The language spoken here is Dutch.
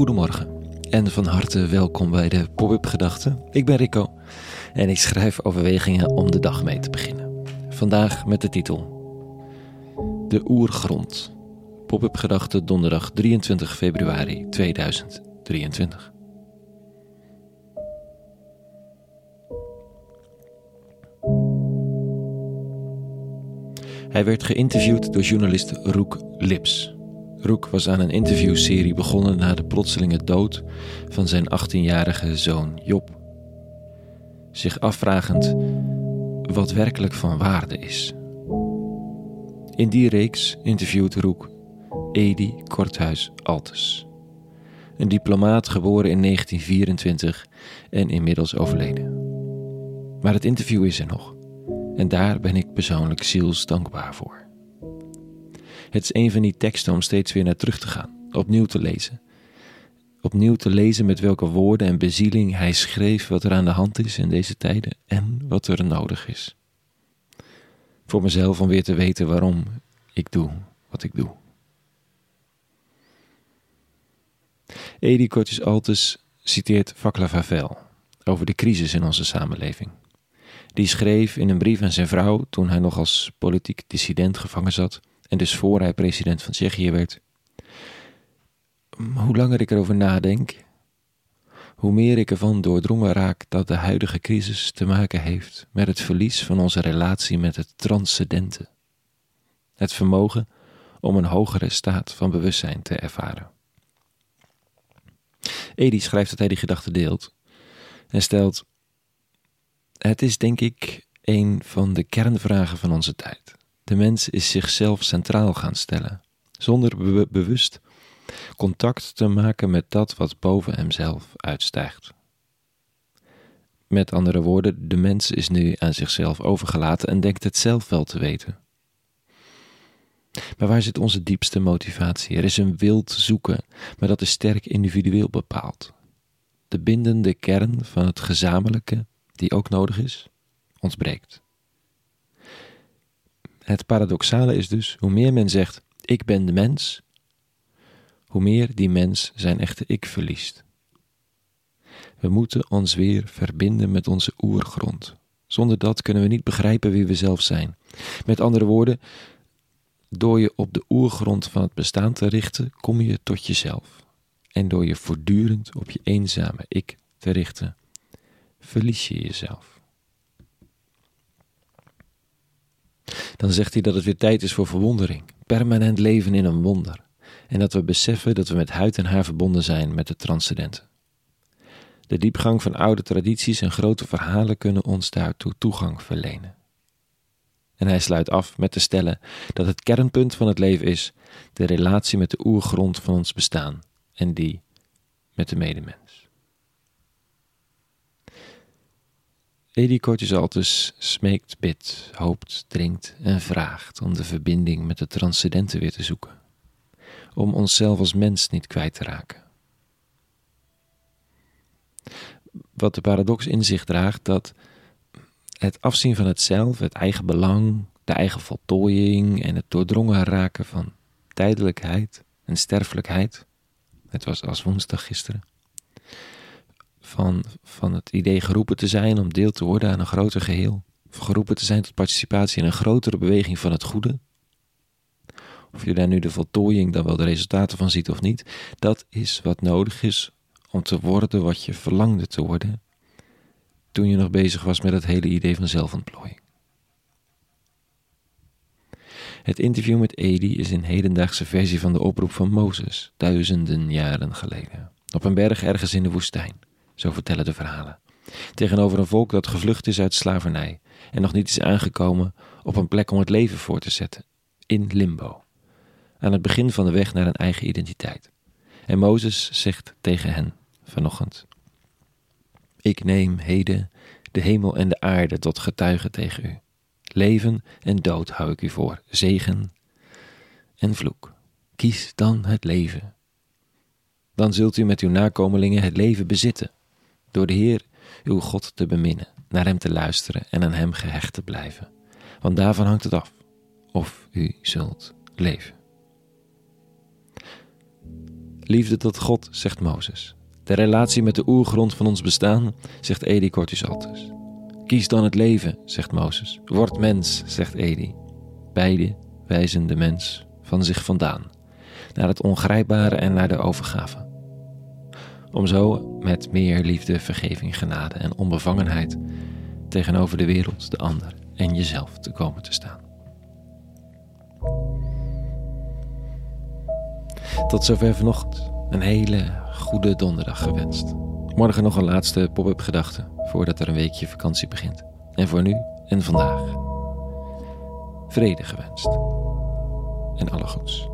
Goedemorgen en van harte welkom bij de Pop-up Gedachten. Ik ben Rico en ik schrijf overwegingen om de dag mee te beginnen. Vandaag met de titel De Oergrond. Pop-up Gedachten donderdag 23 februari 2023. Hij werd geïnterviewd door journalist Roek Lips. Roek was aan een interviewserie begonnen na de plotselinge dood van zijn 18-jarige zoon Job. Zich afvragend wat werkelijk van waarde is. In die reeks interviewt Roek Edi Korthuis Altes. Een diplomaat geboren in 1924 en inmiddels overleden. Maar het interview is er nog. En daar ben ik persoonlijk ziels dankbaar voor. Het is een van die teksten om steeds weer naar terug te gaan, opnieuw te lezen. Opnieuw te lezen met welke woorden en bezieling hij schreef wat er aan de hand is in deze tijden en wat er nodig is. Voor mezelf om weer te weten waarom ik doe wat ik doe. Edi Kortjes Altes citeert Vaclav Havel over de crisis in onze samenleving. Die schreef in een brief aan zijn vrouw toen hij nog als politiek dissident gevangen zat en dus voor hij president van Tsjechië werd. Hoe langer ik erover nadenk, hoe meer ik ervan doordrongen raak dat de huidige crisis te maken heeft met het verlies van onze relatie met het transcendente. Het vermogen om een hogere staat van bewustzijn te ervaren. Edi schrijft dat hij die gedachte deelt en stelt: Het is denk ik een van de kernvragen van onze tijd. De mens is zichzelf centraal gaan stellen, zonder bewust contact te maken met dat wat boven hemzelf uitstijgt. Met andere woorden, de mens is nu aan zichzelf overgelaten en denkt het zelf wel te weten. Maar waar zit onze diepste motivatie? Er is een wild zoeken, maar dat is sterk individueel bepaald. De bindende kern van het gezamenlijke, die ook nodig is, ontbreekt. Het paradoxale is dus, hoe meer men zegt, ik ben de mens, hoe meer die mens zijn echte ik verliest. We moeten ons weer verbinden met onze oergrond. Zonder dat kunnen we niet begrijpen wie we zelf zijn. Met andere woorden, door je op de oergrond van het bestaan te richten, kom je tot jezelf. En door je voortdurend op je eenzame ik te richten, verlies je jezelf. Dan zegt hij dat het weer tijd is voor verwondering, permanent leven in een wonder, en dat we beseffen dat we met huid en haar verbonden zijn met het transcendente. De diepgang van oude tradities en grote verhalen kunnen ons daartoe toegang verlenen. En hij sluit af met te stellen dat het kernpunt van het leven is de relatie met de oergrond van ons bestaan en die met de medemens. Edi Cortisaltus smeekt, bidt, hoopt, drinkt en vraagt om de verbinding met het transcendente weer te zoeken, om onszelf als mens niet kwijt te raken. Wat de paradox in zich draagt dat het afzien van het zelf, het eigen belang, de eigen voltooiing en het doordrongen raken van tijdelijkheid en sterfelijkheid, het was als woensdag gisteren, van, van het idee geroepen te zijn om deel te worden aan een groter geheel. Of geroepen te zijn tot participatie in een grotere beweging van het goede. Of je daar nu de voltooiing dan wel de resultaten van ziet of niet, dat is wat nodig is om te worden wat je verlangde te worden toen je nog bezig was met het hele idee van zelfontplooiing. Het interview met Edi is een hedendaagse versie van de oproep van Mozes, duizenden jaren geleden, op een berg ergens in de woestijn zo vertellen de verhalen. Tegenover een volk dat gevlucht is uit slavernij en nog niet is aangekomen op een plek om het leven voor te zetten, in limbo, aan het begin van de weg naar een eigen identiteit. En Mozes zegt tegen hen vanochtend: Ik neem heden de hemel en de aarde tot getuige tegen u. Leven en dood hou ik u voor, zegen en vloek. Kies dan het leven. Dan zult u met uw nakomelingen het leven bezitten door de Heer uw God te beminnen, naar Hem te luisteren en aan Hem gehecht te blijven. Want daarvan hangt het af of u zult leven. Liefde tot God, zegt Mozes. De relatie met de oergrond van ons bestaan, zegt Edi Cortusaltus. Kies dan het leven, zegt Mozes. Word mens, zegt Edi. Beide wijzen de mens van zich vandaan, naar het ongrijpbare en naar de overgave. Om zo met meer liefde, vergeving, genade en onbevangenheid tegenover de wereld, de ander en jezelf te komen te staan. Tot zover vanochtend. Een hele goede donderdag gewenst. Morgen nog een laatste pop-up gedachte voordat er een weekje vakantie begint. En voor nu en vandaag. Vrede gewenst. En alle goeds.